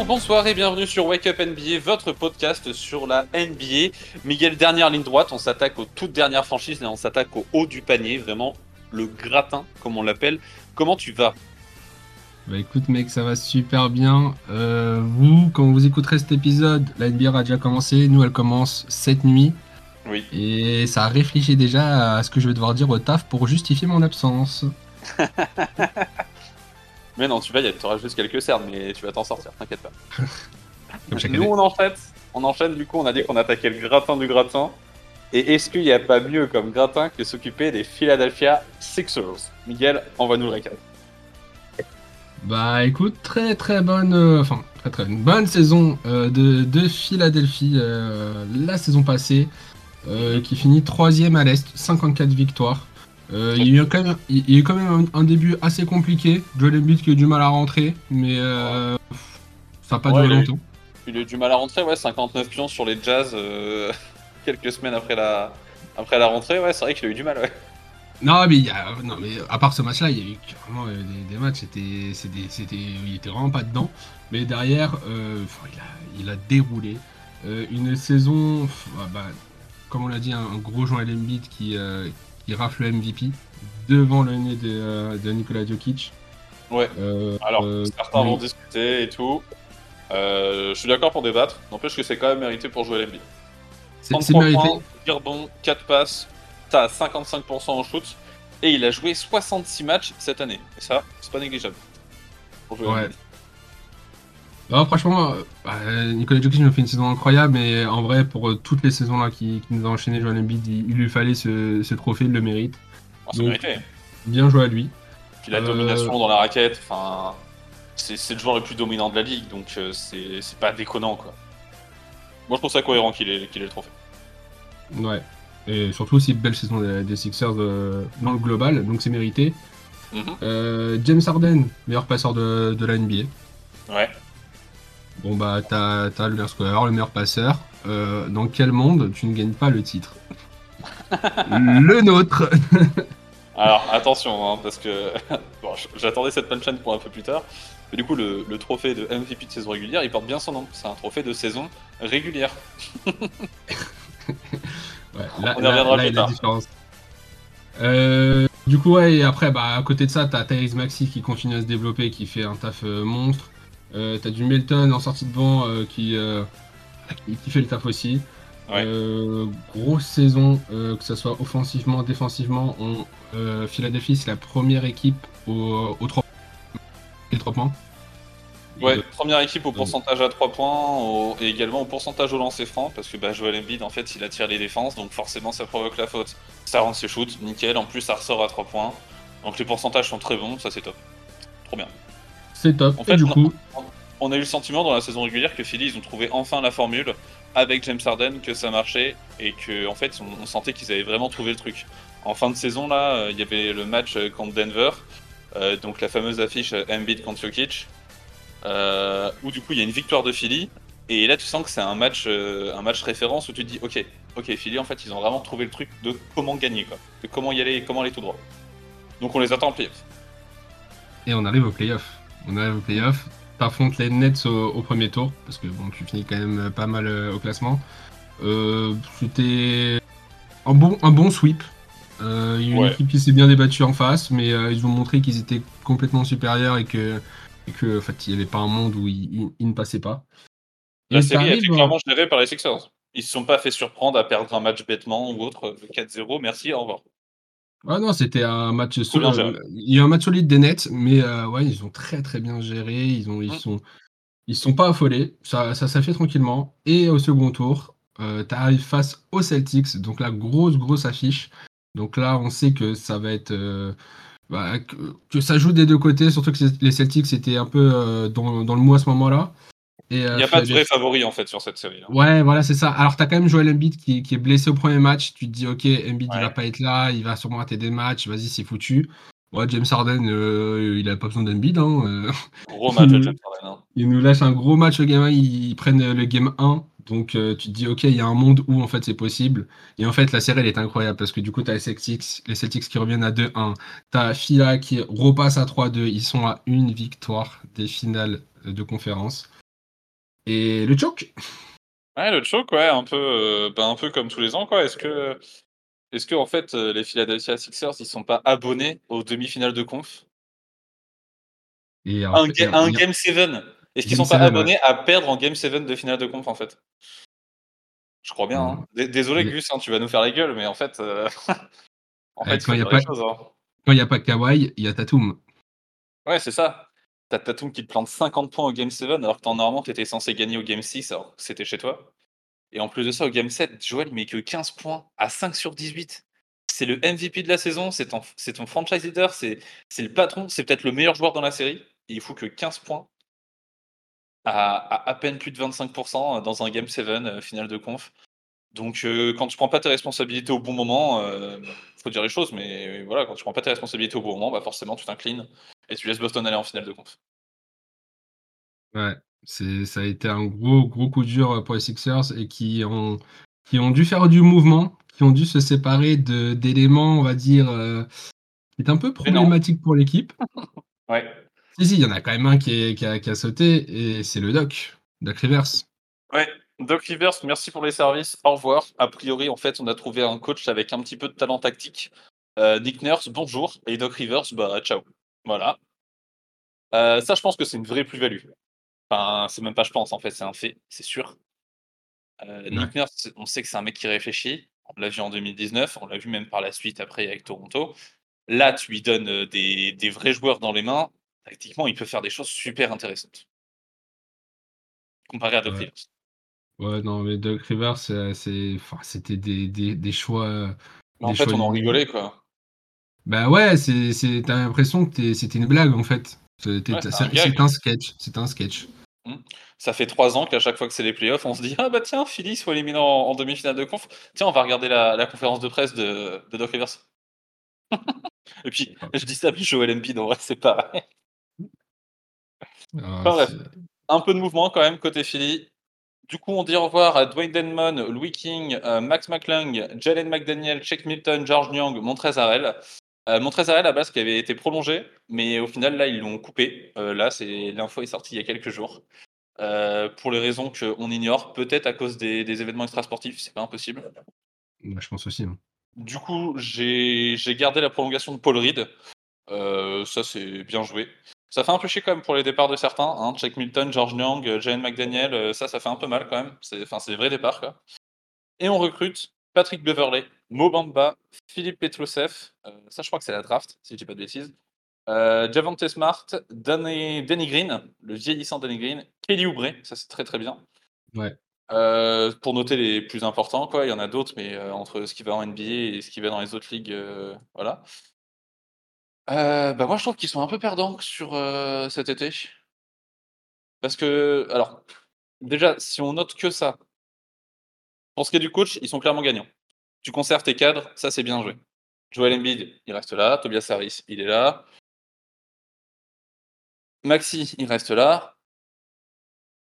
Bonjour, bonsoir et bienvenue sur Wake Up NBA, votre podcast sur la NBA. Miguel, dernière ligne droite, on s'attaque aux toutes dernières franchises et on s'attaque au haut du panier, vraiment le gratin comme on l'appelle. Comment tu vas? Bah écoute mec, ça va super bien. Euh, vous, quand vous écouterez cet épisode, la NBA a déjà commencé, nous elle commence cette nuit. Oui. Et ça réfléchit déjà à ce que je vais devoir dire au taf pour justifier mon absence. Mais non, tu vas, y auras juste quelques cernes, mais tu vas t'en sortir, t'inquiète pas. Nous, on enchaîne, on enchaîne, du coup, on a dit qu'on attaquait le gratin du gratin. Et est-ce qu'il n'y a pas mieux comme gratin que s'occuper des Philadelphia Sixers? Miguel, envoie-nous le récap. Bah écoute, très très bonne, euh, enfin très très une bonne saison euh, de, de Philadelphie euh, la saison passée, qui finit troisième à l'est, 54 victoires. Euh, il y a eu quand même, il y a eu quand même un, un début assez compliqué. Joel Embiid qui a eu du mal à rentrer, mais euh, ça n'a pas Ouais, duré longtemps. Il a eu du mal à rentrer, ouais, 59 pions sur les Jazz euh, quelques semaines après la, après la rentrée, ouais, c'est vrai qu'il a eu du mal, ouais. Non mais, il y a, non mais à part ce match-là, il y a eu vraiment euh, des, des matchs, c'était, c'était, c'était, il était vraiment pas dedans. Mais derrière, euh, il, a, il a déroulé une saison, ah bah, comme on l'a dit, un, un gros Joel Embiid qui, qui rafle le MVP devant le nez de, euh, de Nikola Jokic. Ouais. Euh, Alors, euh, certains oui. vont discuter et tout. Euh, je suis d'accord pour débattre, n'empêche que c'est quand même mérité pour jouer l'NBA. c'est, c'est 33 mérité. points, 10 rebonds, 4 passes, t'as 55% en shoot, et il a joué 66 matchs cette année. Et ça, c'est pas négligeable. Pour jouer Ouais. Non, franchement, euh, bah, Nikola Jokic nous fait une saison incroyable, mais en vrai, pour euh, toutes les saisons là qui, qui nous a enchaîné Joel Embiid, il, il lui fallait ce, ce trophée, il le mérite. Donc, mérité. Bien joué à lui. Puis la euh, domination dans la raquette, enfin, c'est c'est le joueur le plus dominant de la ligue, donc euh, c'est c'est pas déconnant quoi. Moi je trouve ça cohérent qu'il ait, qu'il ait le trophée. Ouais. Et surtout aussi belle saison des, des Sixers euh, dans le global, donc c'est mérité. Mhm. Euh, James Harden, meilleur passeur de, de la NBA. Ouais. Bon bah t'as le meilleur scoreur, le meilleur passeur. Euh, dans quel monde tu ne gagnes pas le titre Le nôtre Alors attention, hein, parce que bon, j'attendais cette punchline pour un peu plus tard. Mais du coup, le, le trophée de MVP de saison régulière, il porte bien son nom. C'est un trophée de saison régulière. Ouais, là, On y reviendra là, plus tard. Euh, du coup, ouais, et après, bah, à côté de ça, t'as Tyrese Maxi qui continue à se développer, qui fait un taf euh, monstre. Euh, t'as du Melton en sortie de banc euh, qui, euh, qui, fait le taf aussi. Ouais. Grosse saison, que ce soit offensivement, défensivement. On, Philadelphie, c'est la première équipe au, au 3 les 3 points? Ouais, première équipe au pourcentage à 3 points au- et également au pourcentage au lancer franc parce que bah, Joel Embiid en fait il attire les défenses donc forcément ça provoque la faute. Ça rend ses shoots, nickel, en plus ça ressort à 3 points. Donc les pourcentages sont très bons, ça c'est top. Trop bien. C'est top. En et fait, du on- coup, On a eu le sentiment dans la saison régulière que Philly ils ont trouvé enfin la formule avec James Harden que ça marchait et que en fait on, on sentait qu'ils avaient vraiment trouvé le truc. En fin de saison là, euh, il y avait le match euh, contre Denver, euh, donc la fameuse affiche Embiid contre Jokic, euh, où du coup il y a une victoire de Philly et là tu sens que c'est un match euh, un match référence où tu te dis ok ok Philly en fait ils ont vraiment trouvé le truc de comment gagner quoi, de comment y aller et comment aller tout droit. Donc on les attend en playoff. Et on arrive au playoff. On arrive au playoff. T'affrontes les Nets au, au premier tour, parce que bon, tu finis quand même pas mal euh, au classement. Euh, C'était un bon, un bon sweep. Euh, Il y a une Ouais. équipe qui s'est bien débattue en face, mais euh, ils ont montré qu'ils étaient complètement supérieurs et que, et que en fait, il n'y avait pas un monde où ils, ils- ils ne passaient pas. La Et série a été euh, clairement gérée par les Sixers. Ils se sont pas fait surprendre à perdre un match bêtement ou autre. euh, 4-0, merci, au revoir. Ah non, c'était un match solide. géré. Il y a un match solide des Nets, mais euh, ouais, ils ont très très bien géré. Ils ont, ils Mm. sont, ils sont pas affolés. Ça, ça, ça fait tranquillement. Et au second tour, euh, t'arrives face aux Celtics, donc la grosse grosse affiche. Donc là, on sait que ça va être, euh, bah, que, que ça joue des deux côtés, surtout que les Celtics étaient un peu euh, dans, dans le mou à ce moment-là. Euh, Il n'y a pas de vrai favori en fait sur cette série. Ouais, voilà, c'est ça. Alors, t'as quand même Joel Embiid qui, qui est blessé au premier match. Tu te dis, ok, Embiid, il va pas être là, il va sûrement rater des matchs. Vas-y, c'est foutu. Ouais, James Harden, euh, il a pas besoin d'Embiid. Hein. euh. Gros match James Harden. hein. il nous lâche un gros match au game 1. Ils prennent le game 1. Donc, euh, tu te dis, ok, il y a un monde où en fait c'est possible. Et en fait, la série, elle est incroyable parce que du coup, t'as les Celtics, les Celtics qui reviennent à 2-1. T'as Fila qui repasse à 3-2. Ils sont à une victoire des finales de conférence. Et le choke? Ouais, le choke, ouais, un peu, euh, bah, un peu comme tous les ans, quoi. Est-ce que, est-ce que en fait, euh, les Philadelphia Sixers, ils sont pas abonnés aux demi-finales de conf? Et Un, fait, ga- et- un et- Game 7 Est-ce qu'ils sont pas 7, ouais. abonnés à perdre en Game 7 de finale de conf, en fait? Je crois bien, Mm. hein. D- Désolé, Mais- Gus, hein, tu vas nous faire la gueule, mais en fait, euh, en Euh, fait, il quand faut y a pas- hein. N'y a pas Kawhi, il y a Tatum. Ouais, c'est ça. T'as Tatum qui te plante 50 points au Game 7, alors que normalement, t'étais censé gagner au Game 6, alors que c'était chez toi. Et en plus de ça, au Game 7, Joel, il met que 15 points à 5 sur 18. C'est le MVP de la saison, c'est ton, ton franchise leader, c'est le patron, c'est peut-être le meilleur joueur dans la série. Et il faut que 15 points à, à à peine plus de 25% dans un Game 7 euh, finale de conf. Donc, euh, quand tu prends pas tes responsabilités au bon moment, euh, faut dire les choses, mais voilà, quand tu prends pas tes responsabilités au bon moment, bah forcément, tu t'inclines et tu laisses Boston aller en finale de conf. Ouais, c'est, ça a été un gros, gros coup dur pour les Sixers et qui ont, qui ont dû faire du mouvement, qui ont dû se séparer de, d'éléments, on va dire, euh, qui est un peu problématique pour l'équipe. Ouais. Si, si, il y en a quand même un qui, est- qui a, qui a sauté et c'est le Doc, Doc Rivers. Ouais, Doc Rivers, merci pour les services. Au revoir. A priori, en fait, on a trouvé un coach avec un petit peu de talent tactique. Euh, Nick Nurse, bonjour. Et Doc Rivers, bah, ciao. Voilà. Euh, ça, je pense que c'est une vraie plus-value. Enfin, c'est même pas je pense, en fait, c'est un fait, c'est sûr. Euh, Nick Nurse, on sait que c'est un mec qui réfléchit. On l'a vu en 2019, on l'a vu même par la suite après avec Toronto. Là, tu lui donnes euh, des, des vrais joueurs dans les mains. Tactiquement, il peut faire des choses super intéressantes. Comparé à Doc Ouais. Rivers. Ouais, non, mais Doc Rivers, enfin, c'était des, des, des choix. Mais en fait, on en rigolait, quoi. Bah ouais, c'est, t'as l'impression que c'était une blague en fait. C'était- Ouais, c'est un sketch. C'est un sketch. Ça fait trois ans qu'à chaque fois que c'est les playoffs, on se dit Ah bah tiens, Philly soit éliminé en, en demi-finale de conf. Tiens, on va regarder la, la conférence de presse de, de Doc Rivers. Et puis, je dis ça, puis Joel Embiid, en vrai, c'est pareil. Ah, Enfin, bref. Un peu de mouvement quand même côté Philly. Du coup, on dit au revoir à Dwayne Denmon, Louis King, euh, Max McClung, Jalen McDaniel, Check Milton, George Nyang, Montrezarel. Euh, Montrezarel à base qui avait été prolongé, mais au final là ils l'ont coupé. Euh, là, c'est l'info est sortie il y a quelques jours. Euh, pour les raisons qu'on ignore, peut-être à cause des, des événements extrasportifs, c'est pas impossible. bah, je pense aussi. hein. Du coup, j'ai gardé la prolongation de Paul Reed. Euh, ça, c'est bien joué. Ça fait un peu chier quand même pour les départs de certains. Hein. Jack Milton, George Nyang, Jalen McDaniel, ça, ça fait un peu mal quand même. Enfin, c'est des vrais départs. Quoi. Et on recrute Patrick Beverley, Mo Bamba, Philippe Petrousev. Euh, ça, je crois que c'est la draft, si je dis pas de bêtises. Euh, Javante Smart, Danny, Danny Green, le vieillissant Danny Green, Kelly Oubre, ça c'est très très bien. Ouais. Euh, pour noter les plus importants, quoi, il y en a d'autres, mais euh, entre ce qui va en NBA et ce qui va dans les autres ligues, voilà. Bah moi je trouve qu'ils sont un peu perdants sur cet été. Parce que, alors, déjà, si on note que ça, pour ce qui est du coach, ils sont clairement gagnants. Tu conserves tes cadres, ça c'est bien joué. Joel Embiid, il reste là. Tobias Harris, il est là. Maxi, il reste là.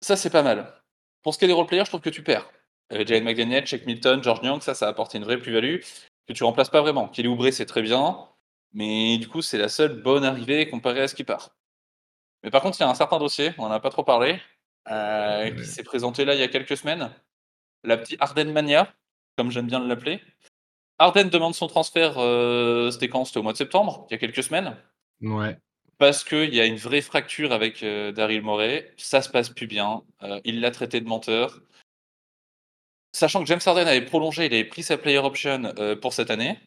Ça c'est pas mal. Pour ce qui est des roleplayers, je trouve que tu perds. Euh, Jalen McDaniel, Check Milton, George Young, ça, ça a apporté une vraie plus-value que tu remplaces pas vraiment. Kelly Oubre, c'est très bien, mais du coup, c'est la seule bonne arrivée comparée à ce qui part. Mais par contre, il y a un certain dossier, on n'en a pas trop parlé, euh, qui s'est présenté là il y a quelques semaines. La petite Arden Mania, comme j'aime bien l'appeler. Arden demande son transfert, euh, c'était quand? C'était au mois de septembre, il y a quelques semaines. Ouais. Parce qu'il y a une vraie fracture avec euh, Daryl Morey, ça se passe plus bien, euh, il l'a traité de menteur. Sachant que James Harden avait prolongé, il avait pris sa player option pour cette année.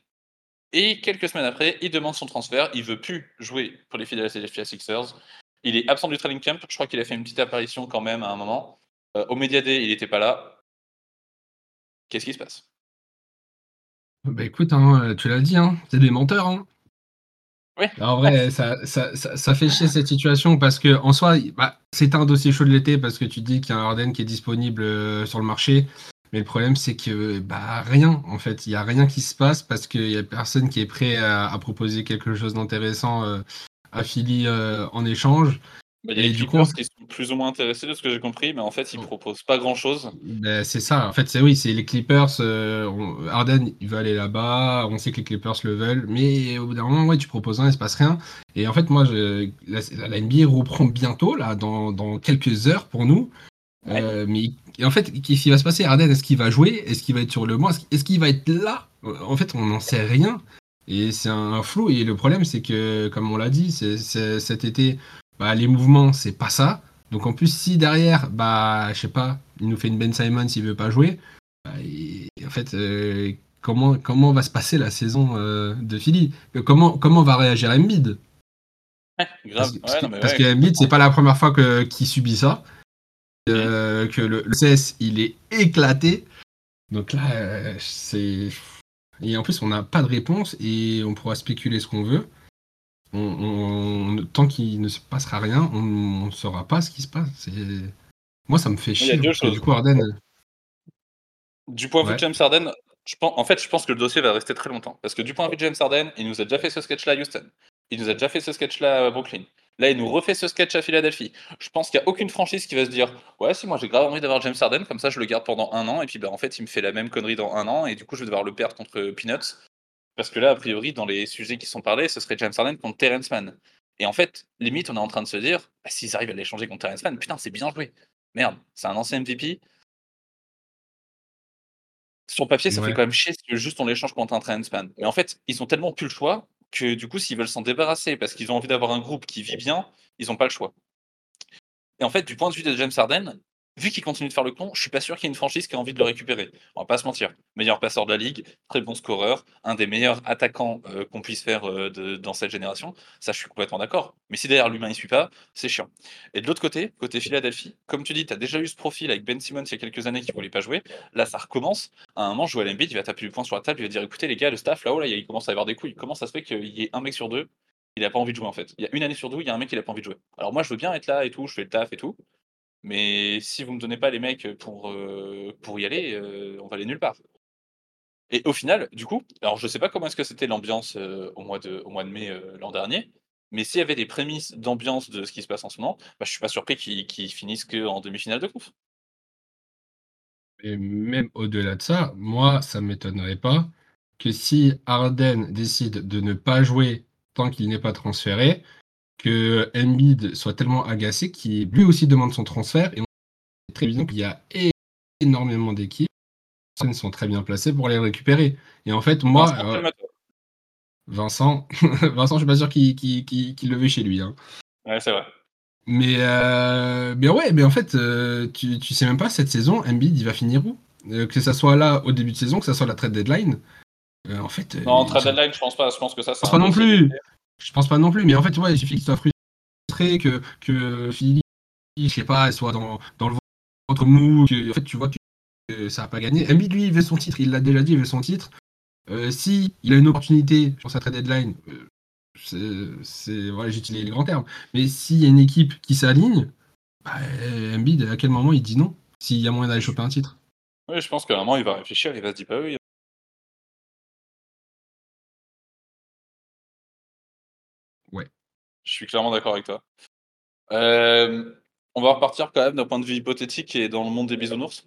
Et quelques semaines après, il demande son transfert, il veut plus jouer pour les Philadelphia Sixers. Il est absent du training camp, je crois qu'il a fait une petite apparition quand même à un moment. Au Media Day, il n'était pas là. Qu'est-ce qui se passe? Bah écoute, hein, tu l'as dit, hein, c'est des menteurs. Hein. Oui. En vrai, ça, ça, ça, ça fait chier cette situation parce que en soi, bah, c'est un dossier chaud de l'été parce que tu dis qu'il y a un Harden qui est disponible euh, sur le marché. Mais le problème, c'est que bah rien, en fait, il y a rien qui se passe parce qu'il y a personne qui est prêt à, à proposer quelque chose d'intéressant euh, à Philly euh, en échange. Bah, Il y a Et les du Clippers coup- qui sont plus ou moins intéressés de ce que j'ai compris, mais en fait, ils Oh. proposent pas grand-chose. Ben, c'est ça, en fait, c'est oui, c'est les Clippers. euh, on- Harden, il veut aller là-bas. On sait que les Clippers le veulent, mais au bout d'un moment, ouais, tu proposes un, il se passe rien. Et en fait, moi, je, la, la NBA reprend bientôt, là, dans, dans quelques heures pour nous. Euh, mais en fait, qu'est-ce qui va se passer? Arden, est-ce qu'il va jouer? Est-ce qu'il va être sur le banc? Est-ce qu'il va être là? En fait, on n'en sait rien. Et c'est un flou. Et le problème, c'est que, comme on l'a dit, c'est, cet été, bah, les mouvements, c'est pas ça. Donc en plus, si derrière, bah, je sais pas, il nous fait une Ben Simon s'il veut pas jouer, bah, en fait, euh, comment, comment va se passer la saison euh, de Philly? Comment, comment va réagir Embiid? Parce, que Embiid, c'est pas la première fois que, qu'il subit ça. Euh, que le, le, CS, il est éclaté. Donc là, c'est. Et en plus, on n'a pas de réponse et on pourra spéculer ce qu'on veut on, tant qu'il ne se passera rien, on ne saura pas ce qui se passe. Moi, ça me fait chier. du coup, Arden. Du point de vue de James Harden, je pense, en fait, je pense que le dossier va rester très longtemps. Parce que du point de vue de James Harden, il nous a déjà fait ce sketch-là à Houston. Il nous a déjà fait ce sketch-là à Brooklyn. Là, il nous refait ce sketch à Philadelphie. Je pense qu'il n'y a aucune franchise qui va se dire Ouais, si moi j'ai grave envie d'avoir James Harden, comme ça je le garde pendant un an, et puis bah, en fait, il me fait la même connerie dans un an, et du coup, je vais devoir le perdre contre Peanuts. Parce que là, a priori, dans les sujets qui sont parlés, ce serait James Harden contre Terrence Mann. Et en fait, limite, on est en train de se dire, bah, s'ils arrivent à l'échanger contre Terrence Mann, putain, c'est bien joué. Merde, c'est un ancien MVP. Sur papier, ça fait quand même chier que juste on l'échange contre un Terrence Mann. Mais en fait, ils ont tellement plus le choix que du coup, s'ils veulent s'en débarrasser parce qu'ils ont envie d'avoir un groupe qui vit bien, ils n'ont pas le choix. Et en fait, du point de vue de James Harden, vu qu'il continue de faire le con, je suis pas sûr qu'il y ait une franchise qui a envie de le récupérer. On va pas se mentir. Meilleur passeur de la ligue, très bon scoreur, un des meilleurs attaquants euh, qu'on puisse faire euh, dans cette génération. Ça, je suis complètement d'accord. Mais si derrière l'humain il suit pas, c'est chiant. Et de l'autre côté, côté Philadelphie, comme tu dis, tu as déjà eu ce profil avec Ben Simmons il y a quelques années qui voulait pas jouer. Là, ça recommence. À un moment, Joel Embiid, il va taper du poing sur la table, il va dire écoutez les gars, le staff là-haut, là, il commence à avoir des couilles. Comment ça se fait qu'il y ait un mec sur deux il a pas envie de jouer en fait? Il y a une année sur deux, il y a un mec qui a pas envie de jouer. Alors moi je veux bien être là et tout, je fais le taf et tout, mais si vous me donnez pas les mecs pour, y aller, on va aller nulle part. Et au final, du coup, alors je sais pas comment est-ce que c'était l'ambiance au, mois de, mai l'an dernier, mais s'il y avait des prémices d'ambiance de ce qui se passe en ce moment, bah, je suis pas surpris qu'ils finissent qu'en demi-finale de conf. Et même au-delà de ça, moi, ça m'étonnerait pas que si Arden décide de ne pas jouer tant qu'il n'est pas transféré, que Embiid soit tellement agacé qu'il lui aussi demande son transfert. Et on est très évident qu'il y a énormément d'équipes qui sont très bien placées pour les récupérer. Et en fait, moi, euh, Vincent, Vincent, je suis pas sûr qu'il le veut chez lui. Hein. Ouais, c'est vrai. Mais, euh, mais ouais, mais en fait, euh, tu, tu sais même pas cette saison, Embiid, il va finir où? Que ça soit là au début de saison, que ça soit la trade deadline. en fait, non, trade deadline, je pense pas. Je pense que ça. Je pense pas non plus. Je pense pas non plus, mais en fait, ouais, il suffit qu'il soit frustré, que, que je sais pas, soit dans, dans le ventre mou, que, en fait, tu vois que ça n'a pas gagné. Embiid, lui, il veut son titre, il l'a déjà dit, il veut son titre. Euh, si il a une opportunité sur sa trade deadline, euh, c'est, voilà, j'utilise les grands termes, mais s'il y a une équipe qui s'aligne, bah, Embiid, à quel moment il dit non S'il y a moyen d'aller choper un titre? Oui, je pense qu'à un moment, il va réfléchir, il va se dire, bah oui, Je suis clairement d'accord avec toi. Euh, on va repartir quand même d'un point de vue hypothétique et dans le monde des bisounours.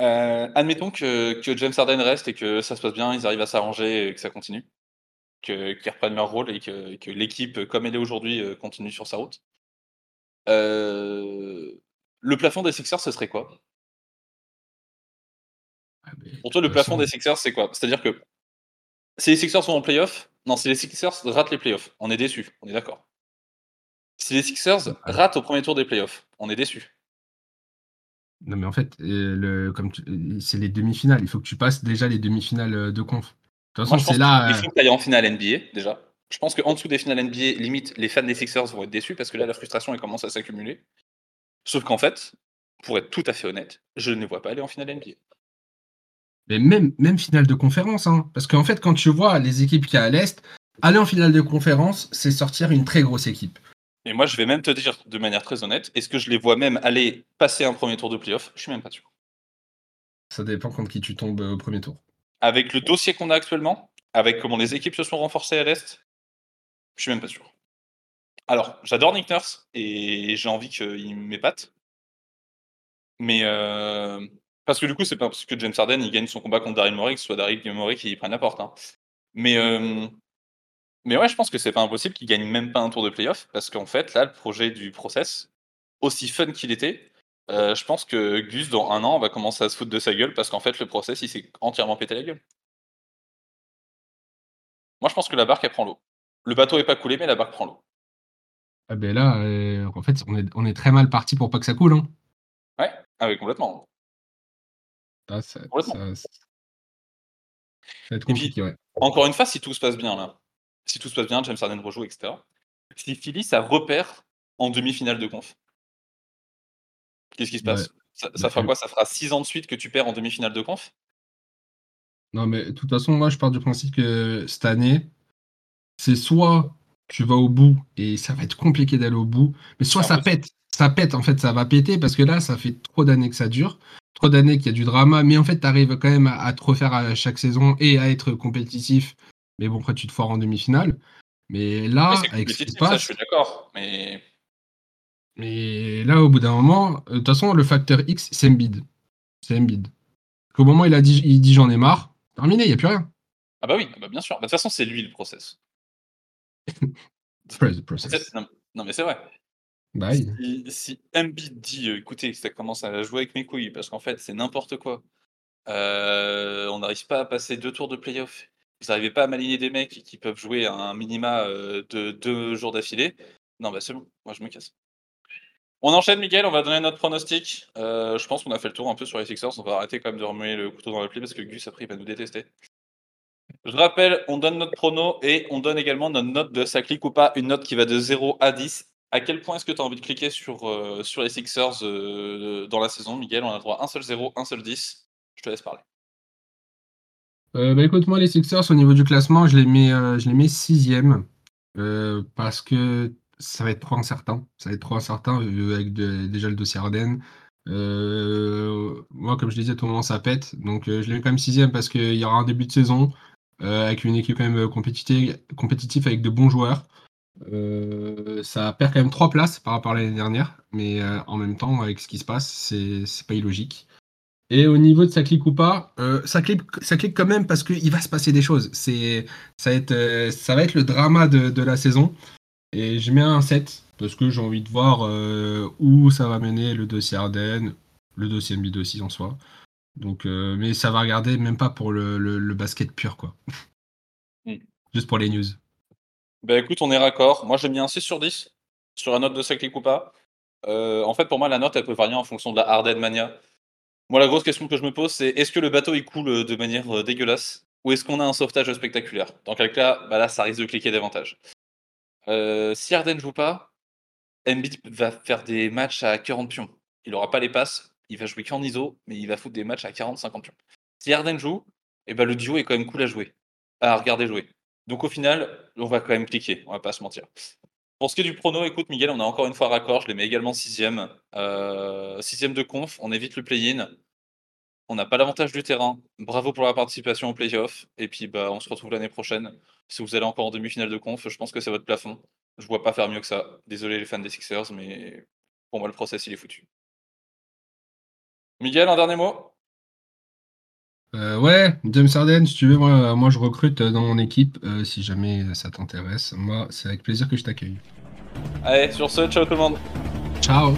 Euh, admettons que, James Harden reste et que ça se passe bien, ils arrivent à s'arranger et que ça continue. Qu'ils reprennent leur rôle et que, l'équipe, comme elle est aujourd'hui, euh, continue sur sa route. le plafond des Sixers, ce serait quoi? Ah, Pour toi, le plafond des Sixers, c'est quoi? C'est-à-dire que si les Sixers sont en playoff, non, si les Sixers ratent les playoffs, on est déçu, on est d'accord. Si les Sixers ratent au premier tour des playoffs, on est déçu. Non, mais en fait, euh, le, comme c'est les demi-finales. Il faut que tu passes déjà les demi-finales euh, de conf. De toute façon, c'est là. Il faut que tu ailles en finale NBA, déjà. Je pense qu'en dessous des finales NBA, limite, les fans des Sixers vont être déçus parce que là, la frustration elle commence à s'accumuler. Sauf qu'en fait, pour être tout à fait honnête, je ne les vois pas aller en finale NBA. Mais même, même finale de conférence, hein. parce qu'en fait, quand tu vois les équipes qui y a à l'Est, aller en finale de conférence, c'est sortir une très grosse équipe. Et moi, je vais même te dire de manière très honnête, est-ce que je les vois même aller passer un premier tour de playoff? Je suis même pas sûr. Ça dépend contre qui tu tombes au premier tour. Avec le dossier qu'on a actuellement, avec comment les équipes se sont renforcées à l'Est, je suis même pas sûr. Alors, j'adore Nick Nurse et j'ai envie qu'il m'épate. Mais euh, parce que du coup, c'est pas parce que James Harden il gagne son combat contre Daryl Morey que ce soit Daryl Morey qui prenne la porte. Hein. Mais, mais ouais, je pense que c'est pas impossible qu'il gagne même pas un tour de playoff parce qu'en fait, là, le projet du process, aussi fun qu'il était, euh, je pense que Gus, dans un an, va commencer à se foutre de sa gueule parce qu'en fait, le process, il s'est entièrement pété la gueule. Moi, je pense que la barque, elle prend l'eau. Le bateau est pas coulé, mais la barque prend l'eau. Ah ben là, euh, en fait, on est, on est très mal parti pour pas que ça coule. Hein. Ouais, ah oui, complètement. Ah, ça, ça- ça va être compliqué, ouais. Encore une fois, si tout se passe bien, là, si tout se passe bien, James Harden rejoue, etc. Si Philly, ça repère en demi-finale de conf, qu'est-ce qui se passe? Ça, ça Bah, fera euh, quoi? Ça fera 6 ans de suite que tu perds en demi-finale de conf? Non, mais de toute façon, moi, je pars du principe que cette année, c'est soit tu vas au bout et ça va être compliqué d'aller au bout, mais soit ça pète. Ça pète, en fait, ça va péter parce que là, ça fait trop d'années que ça dure, trop d'années qu'il y a du drama, mais en fait, tu arrives quand même à, à te refaire à chaque saison et à être compétitif. Mais bon, après, tu te foires en demi-finale. Mais là, avec ce qui se compétitif, ça, je suis d'accord. Mais mais là, au bout d'un moment, euh, de toute façon, le facteur X, c'est Embiid. C'est Embiid. Qu'au moment où il a dit, il dit j'en ai marre, terminé, il n'y a plus rien. ah bah oui, ah bah bien sûr. Bah, de toute façon, c'est lui le process. The process. Non, mais c'est vrai. Bah. Si, si Embiid dit, euh, écoutez, ça commence à jouer avec mes couilles, parce qu'en fait, c'est n'importe quoi. Euh, on n'arrive pas à passer deux tours de playoff. Vous n'arrivez pas à m'aligner des mecs qui peuvent jouer à un minima euh, de deux jours d'affilée. Non, bah c'est bon, moi je me casse. On enchaîne, Miguel, on va donner notre pronostic. Euh, je pense qu'on a fait le tour un peu sur les Sixers. On va arrêter quand même de remuer le couteau dans la plaie parce que Gus, après, il va nous détester. Je rappelle, on donne notre prono et on donne également notre note de ça clique ou pas, une note qui va de 0 à 10. À quel point est-ce que tu as envie de cliquer sur, euh, les Sixers euh, dans la saison, Miguel? On a droit à un seul 0, un seul 10. Je te laisse parler. Euh, bah écoute, moi, les Sixers, au niveau du classement, je les mets, sixième. parce que ça va être trop incertain. Ça va être trop incertain avec déjà le dossier Arden. Moi, comme je disais, tout le monde ça pète. Donc, je les mets quand même sixième parce qu'il y aura un début de saison avec une équipe quand même compétitive avec de bons joueurs. Euh, ça perd quand même trois places par rapport à l'année dernière, mais euh, en même temps, avec ce qui se passe, c'est pas illogique. Et au niveau de ça clique ou pas, euh, ça, clique, ça clique quand même parce qu'il va se passer des choses. C'est, ça, va être, euh, ça va être le drama de, de la saison. Et je mets un 7 parce que j'ai envie de voir où ça va mener le dossier Arden, le dossier Embiid aussi en soi. Donc, mais ça va regarder même pas pour le, le- le basket pur, quoi. Mm. Juste pour les news. Bah écoute, on est raccord. Moi, j'ai mis un 6 sur 10 sur la note de clique ou pas. Euh, en fait, pour moi, la note, elle peut varier en fonction de la Harden Mania. Moi, la grosse question que je me pose, c'est est-ce que le bateau il coule euh, de manière euh, dégueulasse ou est-ce qu'on a un sauvetage spectaculaire? Dans quel cas, bah là, ça risque de cliquer davantage. Si Harden joue pas, Embiid va faire des matchs à 40 pions. Il aura pas les passes, il va jouer qu'en ISO, mais il va foutre des matchs à 40-50 pions. Si Harden joue, eh ben, le duo est quand même cool à jouer, à regarder jouer. Donc au final, on va quand même cliquer, on va pas se mentir. Pour ce qui est du prono, écoute Miguel, on a encore une fois raccord, je les mets également sixième. Euh, sixième de conf, on évite le play-in. On n'a pas l'avantage du terrain. Bravo pour la participation au playoff. Et puis bah on se retrouve l'année prochaine. Si vous allez encore en demi-finale de conf, je pense que c'est votre plafond. Je vois pas faire mieux que ça. Désolé les fans des Sixers, mais pour moi le process il est foutu. Miguel, un dernier mot? Euh, ouais, James Harden, si tu veux, moi, moi je recrute dans mon équipe. euh, si jamais ça t'intéresse, moi c'est avec plaisir que je t'accueille. Allez, sur ce, ciao tout le monde Ciao